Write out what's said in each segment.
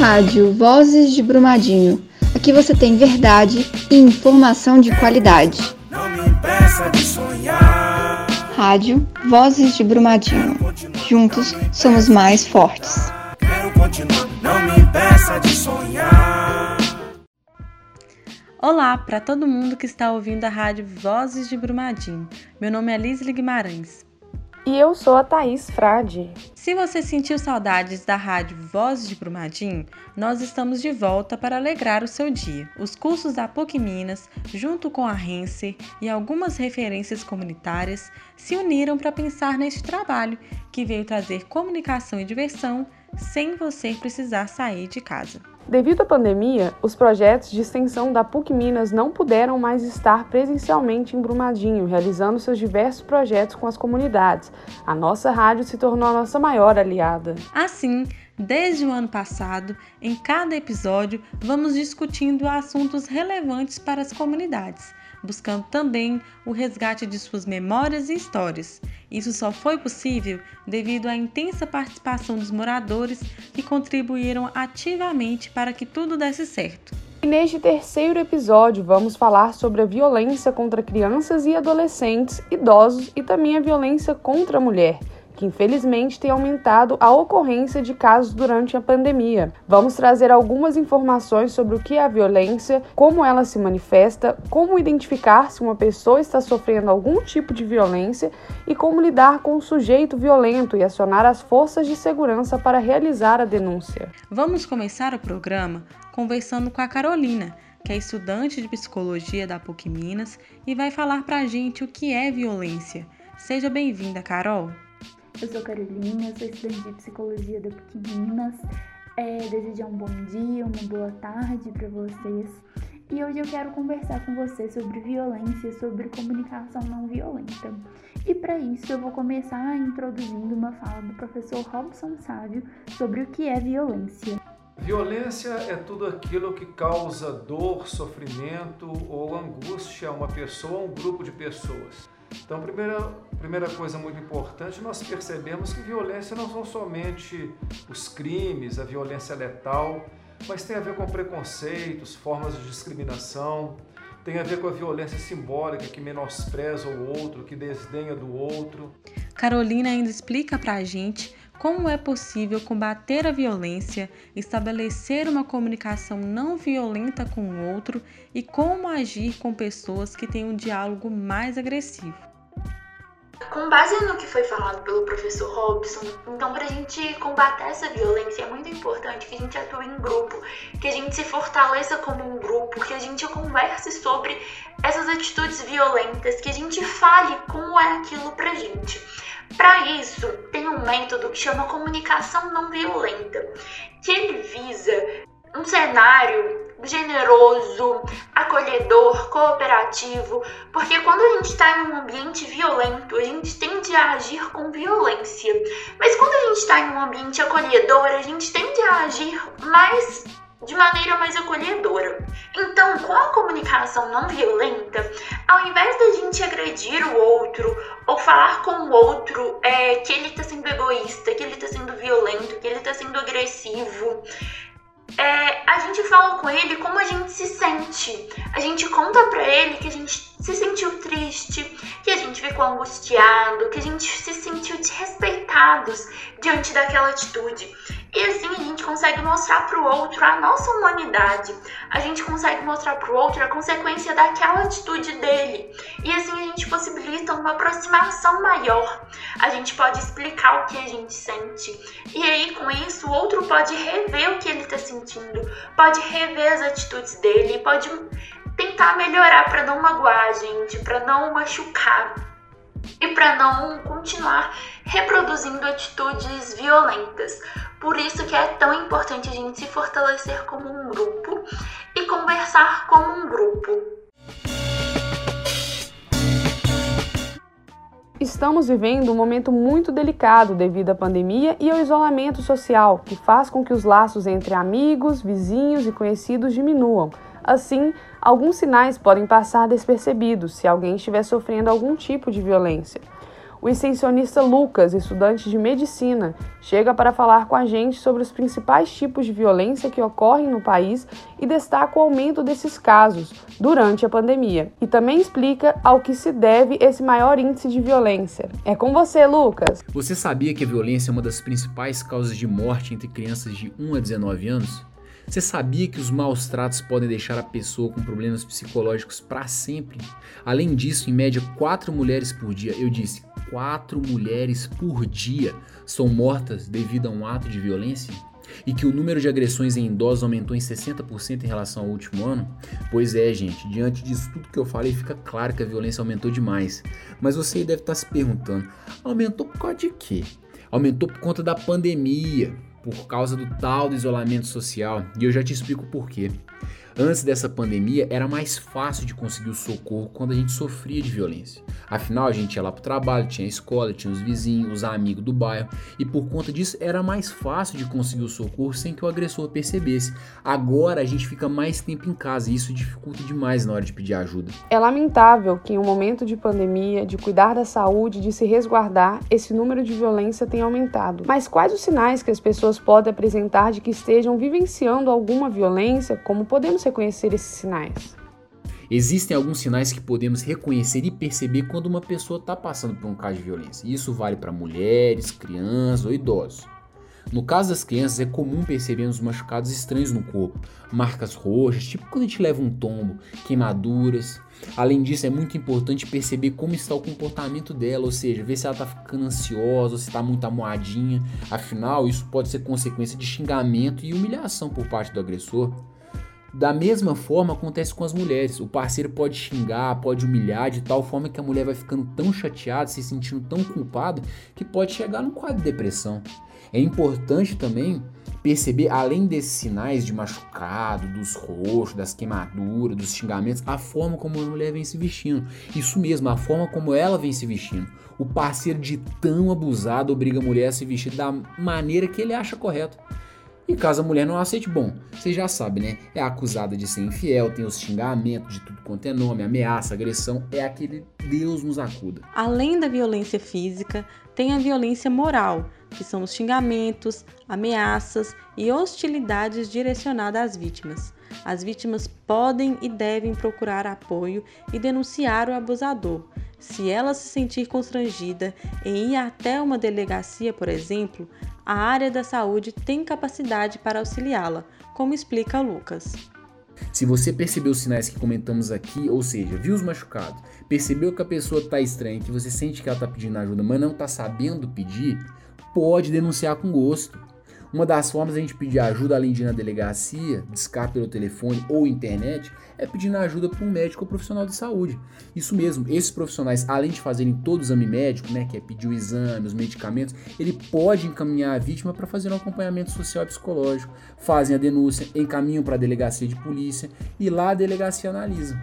Rádio Vozes de Brumadinho. Aqui você tem verdade e informação de qualidade. Não me impeça de sonhar. Rádio Vozes de Brumadinho. Juntos somos mais fortes. Quero continuar, não me impeça de sonhar. Olá para todo mundo que está ouvindo a Rádio Vozes de Brumadinho. Meu nome é Lisle Guimarães. E eu sou a Thaís Frade. Se você sentiu saudades da rádio Vozes de Brumadinho, nós estamos de volta para alegrar o seu dia. Os cursos da PUC Minas, junto com a Rense e algumas referências comunitárias, se uniram para pensar neste trabalho que veio trazer comunicação e diversão sem você precisar sair de casa. Devido à pandemia, os projetos de extensão da PUC Minas não puderam mais estar presencialmente em Brumadinho, realizando seus diversos projetos com as comunidades. A nossa rádio se tornou a nossa maior aliada. Assim, desde o ano passado, em cada episódio, vamos discutindo assuntos relevantes para as comunidades buscando também o resgate de suas memórias e histórias. Isso só foi possível devido à intensa participação dos moradores que contribuíram ativamente para que tudo desse certo. E neste terceiro episódio vamos falar sobre a violência contra crianças e adolescentes, idosos e também a violência contra a mulher que infelizmente tem aumentado a ocorrência de casos durante a pandemia. Vamos trazer algumas informações sobre o que é a violência, como ela se manifesta, como identificar se uma pessoa está sofrendo algum tipo de violência e como lidar com o sujeito violento e acionar as forças de segurança para realizar a denúncia. Vamos começar o programa conversando com a Carolina que é estudante de psicologia da PUC Minas e vai falar para a gente o que é violência. Seja bem-vinda, Carol! Eu sou Carolina, sou estudante de psicologia da PUC Minas. É, um bom dia, uma boa tarde para vocês. E hoje eu quero conversar com vocês sobre violência, sobre comunicação não violenta. E para isso eu vou começar introduzindo uma fala do professor Robson Sávio sobre o que é violência. Violência é tudo aquilo que causa dor, sofrimento ou angústia a uma pessoa ou um grupo de pessoas. Então, primeira, primeira coisa muito importante, nós percebemos que violência não são somente os crimes, a violência letal, mas tem a ver com preconceitos, formas de discriminação, tem a ver com a violência simbólica que menospreza o outro, que desdenha do outro. Carolina ainda explica para a gente como é possível combater a violência, estabelecer uma comunicação não violenta com o outro e como agir com pessoas que têm um diálogo mais agressivo. Com base no que foi falado pelo professor Robson, então para a gente combater essa violência é muito importante que a gente atue em grupo, que a gente se fortaleça como um grupo, que a gente converse sobre essas atitudes violentas, que a gente fale como é aquilo pra gente. Para isso, tem um método que chama comunicação não violenta, que ele visa um cenário generoso, acolhedor, cooperativo, porque quando a gente está em um ambiente violento, a gente tende a agir com violência. Mas quando a gente está em um ambiente acolhedor, a gente tende a agir mais de maneira mais acolhedora. Então, com a comunicação não violenta, ao invés da gente agredir o outro ou falar com o outro é, que ele está sendo egoísta, que ele está sendo violento, que ele está sendo agressivo, é, a gente fala com ele como a gente se sente. A gente conta pra ele que a gente se sentiu triste, que a gente ficou angustiado, que a gente se sentiu desrespeitados diante daquela atitude. E assim a gente consegue mostrar pro outro a nossa humanidade. A gente consegue mostrar pro outro a consequência daquela atitude dele. E assim a gente possibilita uma aproximação maior. A gente pode explicar o que a gente sente. E aí com isso o outro pode rever o que ele tá sentindo, pode rever as atitudes dele, pode tentar melhorar para não magoar a gente, para não machucar e para não continuar reproduzindo atitudes violentas. Por isso que é tão importante a gente se fortalecer como um grupo e conversar como um grupo. Estamos vivendo um momento muito delicado devido à pandemia e ao isolamento social, que faz com que os laços entre amigos, vizinhos e conhecidos diminuam. Assim, alguns sinais podem passar despercebidos se alguém estiver sofrendo algum tipo de violência. O extensionista Lucas, estudante de medicina, chega para falar com a gente sobre os principais tipos de violência que ocorrem no país e destaca o aumento desses casos durante a pandemia. E também explica ao que se deve esse maior índice de violência. É com você, Lucas. Você sabia que a violência é uma das principais causas de morte entre crianças de 1 a 19 anos? Você sabia que os maus tratos podem deixar a pessoa com problemas psicológicos para sempre? Além disso, em média, quatro mulheres por dia, eu disse, quatro mulheres por dia são mortas devido a um ato de violência? E que o número de agressões em idosos aumentou em 60% em relação ao último ano? Pois é, gente, diante disso tudo que eu falei, fica claro que a violência aumentou demais. Mas você deve estar se perguntando: aumentou por causa de quê? Aumentou por conta da pandemia, por causa do tal do isolamento social, e eu já te explico por quê. Antes dessa pandemia, era mais fácil de conseguir o socorro quando a gente sofria de violência. Afinal, a gente ia lá pro trabalho, tinha a escola, tinha os vizinhos, os amigos do bairro, e por conta disso era mais fácil de conseguir o socorro sem que o agressor percebesse. Agora a gente fica mais tempo em casa e isso dificulta demais na hora de pedir ajuda. É lamentável que em um momento de pandemia, de cuidar da saúde, de se resguardar, esse número de violência tenha aumentado. Mas quais os sinais que as pessoas podem apresentar de que estejam vivenciando alguma violência? Como podemos reconhecer esses sinais? Existem alguns sinais que podemos reconhecer e perceber quando uma pessoa está passando por um caso de violência. Isso vale para mulheres, crianças ou idosos. No caso das crianças, é comum percebermos machucados estranhos no corpo, marcas roxas, tipo quando a gente leva um tombo, queimaduras. Além disso, é muito importante perceber como está o comportamento dela, ou seja, ver se ela está ficando ansiosa, se está muito amoadinha. Afinal, isso pode ser consequência de xingamento e humilhação por parte do agressor. Da mesma forma acontece com as mulheres. O parceiro pode xingar, pode humilhar de tal forma que a mulher vai ficando tão chateada, se sentindo tão culpada, que pode chegar num quadro de depressão. É importante também perceber, além desses sinais de machucado, dos roxos, das queimaduras, dos xingamentos, a forma como a mulher vem se vestindo. Isso mesmo, a forma como ela vem se vestindo. O parceiro de tão abusado obriga a mulher a se vestir da maneira que ele acha correto. E caso a mulher não aceite, bom, você já sabe, né? É acusada de ser infiel, tem os xingamentos de tudo quanto é nome, ameaça, agressão, é aquele Deus nos acuda. Além da violência física, tem a violência moral, que são os xingamentos, ameaças e hostilidades direcionadas às vítimas. As vítimas podem e devem procurar apoio e denunciar o abusador. Se ela se sentir constrangida em ir até uma delegacia, por exemplo, a área da saúde tem capacidade para auxiliá-la, como explica Lucas. Se você percebeu os sinais que comentamos aqui, ou seja, viu os machucados, percebeu que a pessoa está estranha, que você sente que ela está pedindo ajuda, mas não está sabendo pedir, pode denunciar com gosto. Uma das formas de a gente pedir ajuda, além de ir na delegacia, discar pelo telefone ou internet, é pedindo ajuda para um médico ou profissional de saúde. Isso mesmo, esses profissionais, além de fazerem todo o exame médico, né, que é pedir o exame, os medicamentos, ele pode encaminhar a vítima para fazer um acompanhamento social e psicológico, fazem a denúncia, encaminham para a delegacia de polícia e lá a delegacia analisa.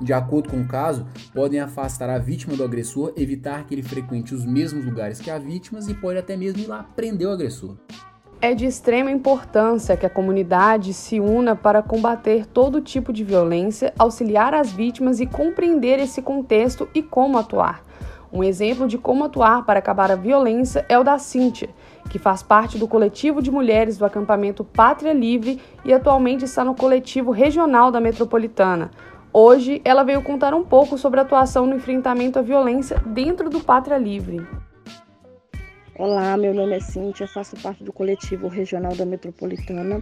De acordo com o caso, podem afastar a vítima do agressor, evitar que ele frequente os mesmos lugares que a vítima e pode até mesmo ir lá prender o agressor. É de extrema importância que a comunidade se una para combater todo tipo de violência, auxiliar as vítimas e compreender esse contexto e como atuar. Um exemplo de como atuar para acabar a violência é o da Cíntia, que faz parte do coletivo de mulheres do acampamento Pátria Livre e atualmente está no coletivo regional da metropolitana. Hoje, ela veio contar um pouco sobre a atuação no enfrentamento à violência dentro do Pátria Livre. Olá, meu nome é Cíntia, faço parte do coletivo regional da Metropolitana.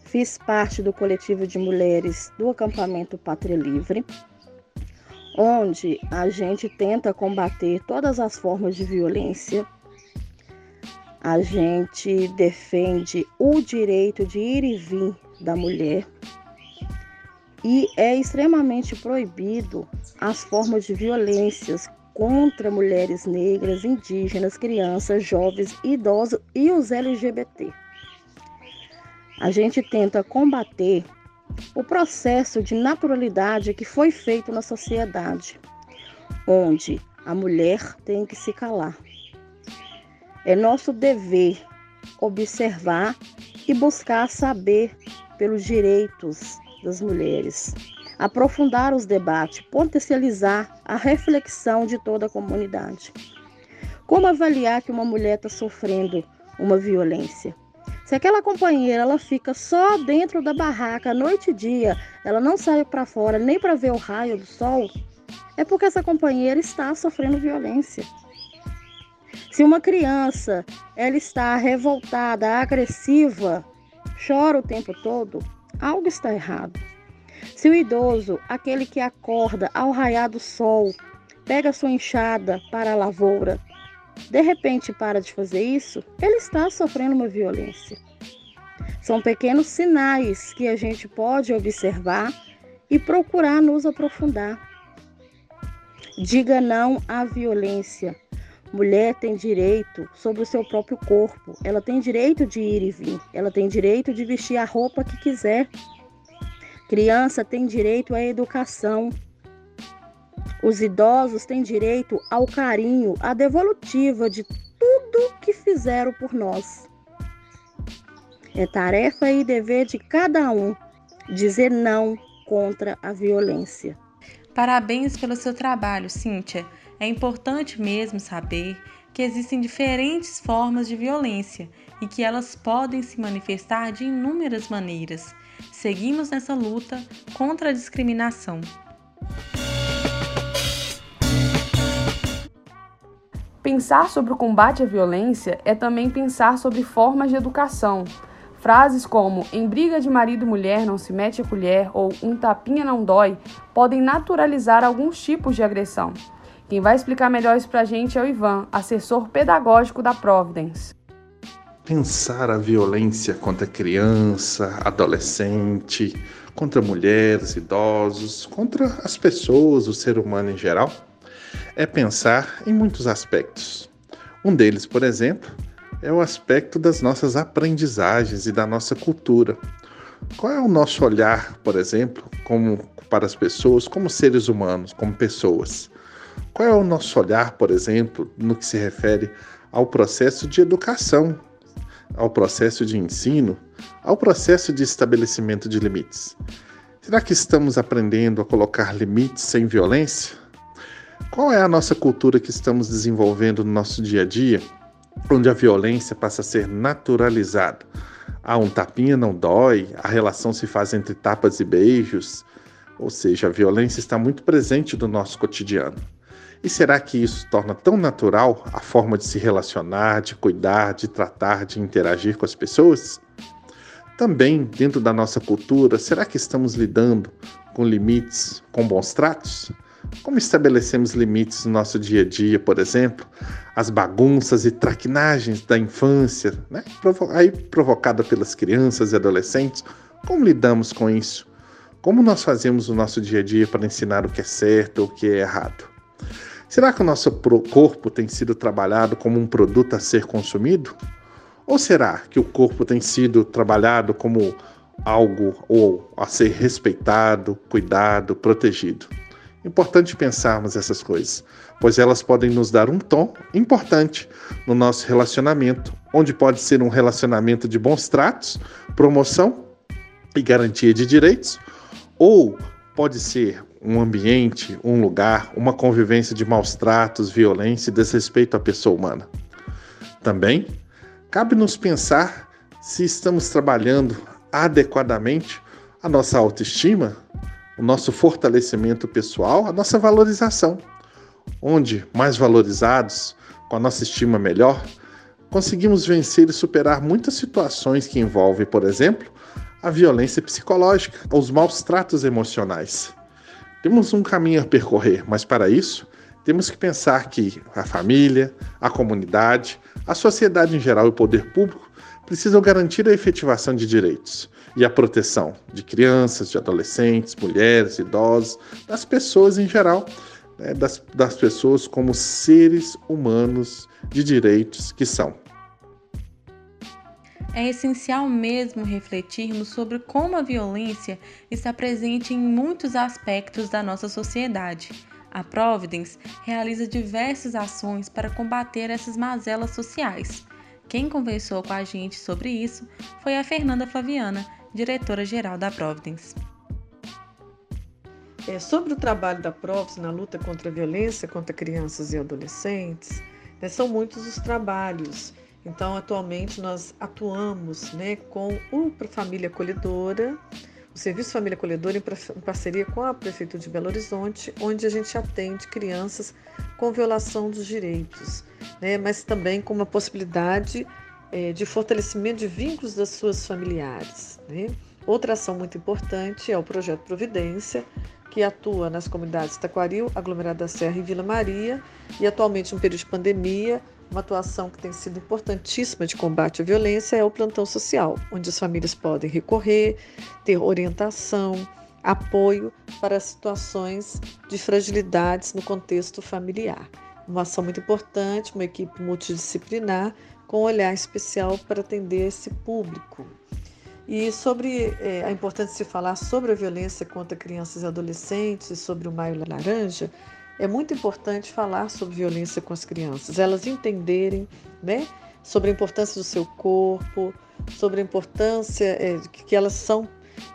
Fiz parte do coletivo de mulheres do acampamento Pátria Livre, onde a gente tenta combater todas as formas de violência. A gente defende o direito de ir e vir da mulher. E é extremamente proibido as formas de violências contra mulheres negras, indígenas, crianças, jovens, idosos e os LGBT. A gente tenta combater o processo de naturalidade que foi feito na sociedade, onde a mulher tem que se calar. É nosso dever observar e buscar saber pelos direitos das mulheres, aprofundar os debates, potencializar a reflexão de toda a comunidade. Como avaliar que uma mulher está sofrendo uma violência? Se aquela companheira ela fica só dentro da barraca noite e dia, ela não sai para fora nem para ver o raio do sol, é porque essa companheira está sofrendo violência. Se uma criança ela está revoltada, agressiva, chora o tempo todo, algo está errado. Se o idoso, aquele que acorda ao raiar do sol, pega sua enxada para a lavoura, de repente para de fazer isso, ele está sofrendo uma violência. São pequenos sinais que a gente pode observar e procurar nos aprofundar. Diga não à violência. Mulher tem direito sobre o seu próprio corpo. Ela tem direito de ir e vir. Ela tem direito de vestir a roupa que quiser. Criança tem direito à educação. Os idosos têm direito ao carinho, à devolutiva de tudo que fizeram por nós. É tarefa e dever de cada um dizer não contra a violência. Parabéns pelo seu trabalho, Cíntia. É importante mesmo saber que existem diferentes formas de violência e que elas podem se manifestar de inúmeras maneiras. Seguimos nessa luta contra a discriminação. Pensar sobre o combate à violência é também pensar sobre formas de educação. Frases como em briga de marido e mulher não se mete a colher ou um tapinha não dói podem naturalizar alguns tipos de agressão. Quem vai explicar melhor isso pra gente é o Ivan, assessor pedagógico da Providence. Pensar a violência contra criança, adolescente, contra mulheres, idosos, contra as pessoas, o ser humano em geral, é pensar em muitos aspectos. Um deles, por exemplo, é o aspecto das nossas aprendizagens e da nossa cultura. Qual é o nosso olhar, por exemplo, como para as pessoas, como seres humanos, como pessoas? Qual é o nosso olhar, por exemplo, no que se refere ao processo de educação, ao processo de ensino, ao processo de estabelecimento de limites? Será que estamos aprendendo a colocar limites sem violência? Qual é a nossa cultura que estamos desenvolvendo no nosso dia a dia, onde a violência passa a ser naturalizada? Ah, um tapinha não dói, a relação se faz entre tapas e beijos, ou seja, a violência está muito presente no nosso cotidiano. E será que isso torna tão natural a forma de se relacionar, de cuidar, de tratar, de interagir com as pessoas? Também, dentro da nossa cultura, será que estamos lidando com limites, com bons tratos? Como estabelecemos limites no nosso dia a dia, por exemplo, as bagunças e traquinagens da infância, né? aí provocada pelas crianças e adolescentes, como lidamos com isso? Como nós fazemos o nosso dia a dia para ensinar o que é certo ou o que é errado? Será que o nosso corpo tem sido trabalhado como um produto a ser consumido? Ou será que o corpo tem sido trabalhado como algo ou a ser respeitado, cuidado, protegido? Importante pensarmos essas coisas, pois elas podem nos dar um tom importante no nosso relacionamento, onde pode ser um relacionamento de bons tratos, promoção e garantia de direitos, ou pode ser um ambiente, um lugar, uma convivência de maus tratos, violência e desrespeito à pessoa humana. Também cabe nos pensar se estamos trabalhando adequadamente a nossa autoestima o nosso fortalecimento pessoal, a nossa valorização, onde, mais valorizados, com a nossa estima melhor, conseguimos vencer e superar muitas situações que envolvem, por exemplo, a violência psicológica, os maus tratos emocionais. Temos um caminho a percorrer, mas para isso, temos que pensar que a família, a comunidade, a sociedade em geral e o poder público precisam garantir a efetivação de direitos e a proteção de crianças, de adolescentes, mulheres, idosos, das pessoas em geral, né, das, das pessoas como seres humanos de direitos que são. É essencial mesmo refletirmos sobre como a violência está presente em muitos aspectos da nossa sociedade. A Providence realiza diversas ações para combater essas mazelas sociais. Quem conversou com a gente sobre isso foi a Fernanda Flaviana, diretora-geral da Providence. É, sobre o trabalho da PROFS na luta contra a violência contra crianças e adolescentes, né, são muitos os trabalhos. Então, atualmente, nós atuamos né, com o Família Acolhedora, o Serviço Família Acolhedora, em parceria com a Prefeitura de Belo Horizonte, onde a gente atende crianças com violação dos direitos, né, mas também com uma possibilidade é, de fortalecimento de vínculos das suas familiares. Né? Outra ação muito importante é o Projeto Providência, que atua nas comunidades Taquaril, Aglomerado da Serra e Vila Maria, e atualmente, no período de pandemia, uma atuação que tem sido importantíssima de combate à violência é o plantão social, onde as famílias podem recorrer, ter orientação, apoio para situações de fragilidades no contexto familiar. Uma ação muito importante, uma equipe multidisciplinar com um olhar especial para atender esse público. E sobre é, a importância de se falar sobre a violência contra crianças e adolescentes, sobre o Maio Laranja, é muito importante falar sobre violência com as crianças, elas entenderem né, sobre a importância do seu corpo, sobre a importância é, que elas são,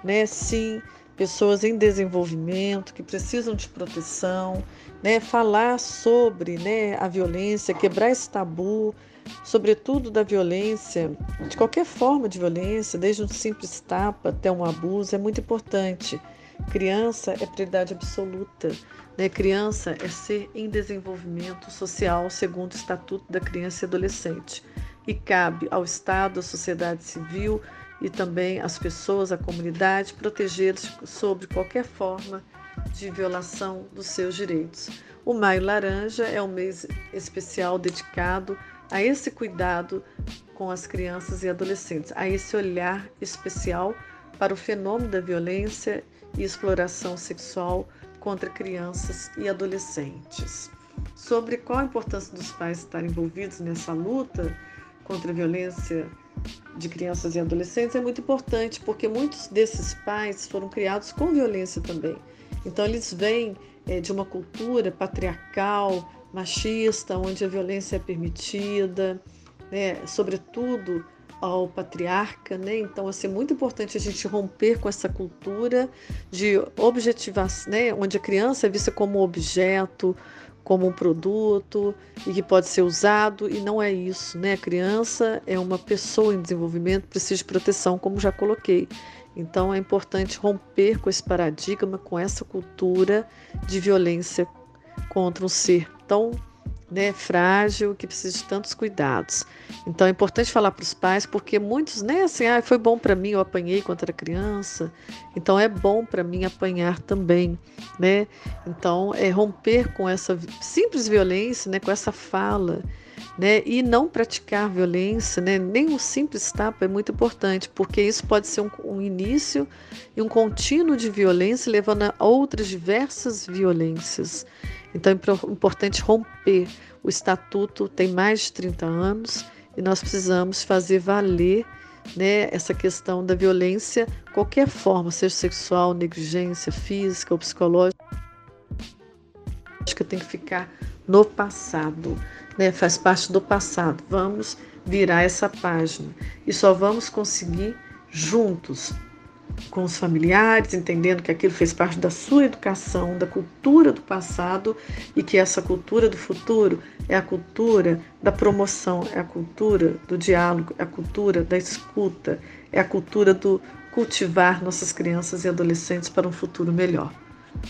né, sim, pessoas em desenvolvimento, que precisam de proteção, né, falar sobre né, a violência, quebrar esse tabu, sobretudo da violência, de qualquer forma de violência, desde um simples tapa até um abuso, é muito importante. Criança é prioridade absoluta. Né? Criança é ser em desenvolvimento social segundo o Estatuto da Criança e Adolescente. E cabe ao Estado, à sociedade civil e também às pessoas, à comunidade, protegê-los sobre qualquer forma de violação dos seus direitos. O Maio Laranja é um mês especial dedicado a esse cuidado com as crianças e adolescentes, a esse olhar especial para o fenômeno da violência e exploração sexual contra crianças e adolescentes. Sobre qual a importância dos pais estarem envolvidos nessa luta contra a violência de crianças e adolescentes é muito importante, porque muitos desses pais foram criados com violência também. Então, eles vêm é, de uma cultura patriarcal, machista, onde a violência é permitida, né, sobretudo ao patriarca, né? Então, assim, é muito importante a gente romper com essa cultura de objetivação, né, onde a criança é vista como objeto, como um produto e que pode ser usado e não é isso, né? A criança é uma pessoa em desenvolvimento, precisa de proteção, como já coloquei. Então é importante romper com esse paradigma, com essa cultura de violência contra um ser tão né, frágil, que precisa de tantos cuidados. Então é importante falar para os pais, porque muitos, né, assim, ah, foi bom para mim, eu apanhei quando era criança, então é bom para mim apanhar também, né? Então é romper com essa simples violência, né, com essa fala, né, e não praticar violência, né, nem um simples tapa é muito importante, porque isso pode ser um, um início e um contínuo de violência, levando a outras diversas violências. Então é importante romper. O estatuto tem mais de 30 anos e nós precisamos fazer valer né, essa questão da violência, qualquer forma, seja sexual, negligência física ou psicológica, tem que ficar no passado, né, faz parte do passado. Vamos virar essa página e só vamos conseguir juntos com os familiares, entendendo que aquilo fez parte da sua educação, da cultura do passado e que essa cultura do futuro é a cultura da promoção, é a cultura do diálogo, é a cultura da escuta, é a cultura do cultivar nossas crianças e adolescentes para um futuro melhor.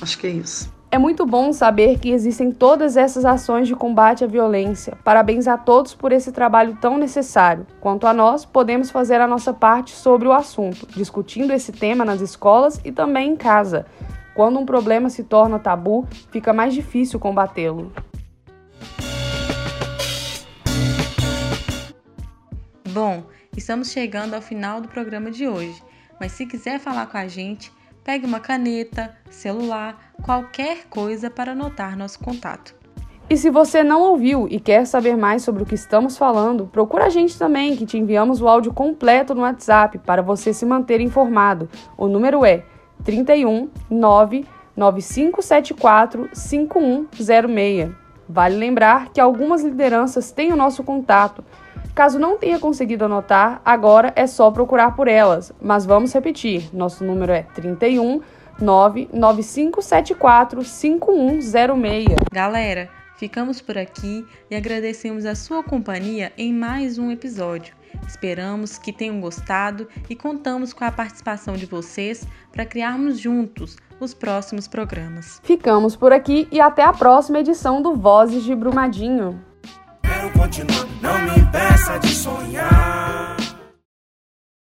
Acho que é isso. É muito bom saber que existem todas essas ações de combate à violência. Parabéns a todos por esse trabalho tão necessário. Quanto a nós, podemos fazer a nossa parte sobre o assunto, discutindo esse tema nas escolas e também em casa. Quando um problema se torna tabu, fica mais difícil combatê-lo. Bom, estamos chegando ao final do programa de hoje, mas se quiser falar com a gente, Pegue uma caneta, celular, qualquer coisa para anotar nosso contato. E se você não ouviu e quer saber mais sobre o que estamos falando, procura a gente também, que te enviamos o áudio completo no WhatsApp para você se manter informado. O número é 31 99574 5106. Vale lembrar que algumas lideranças têm o nosso contato. Caso não tenha conseguido anotar, agora é só procurar por elas. Mas vamos repetir: nosso número é 31 995745106. Galera, ficamos por aqui e agradecemos a sua companhia em mais um episódio. Esperamos que tenham gostado e contamos com a participação de vocês para criarmos juntos os próximos programas. Ficamos por aqui e até a próxima edição do Vozes de Brumadinho. Continuar, não me impeça de sonhar.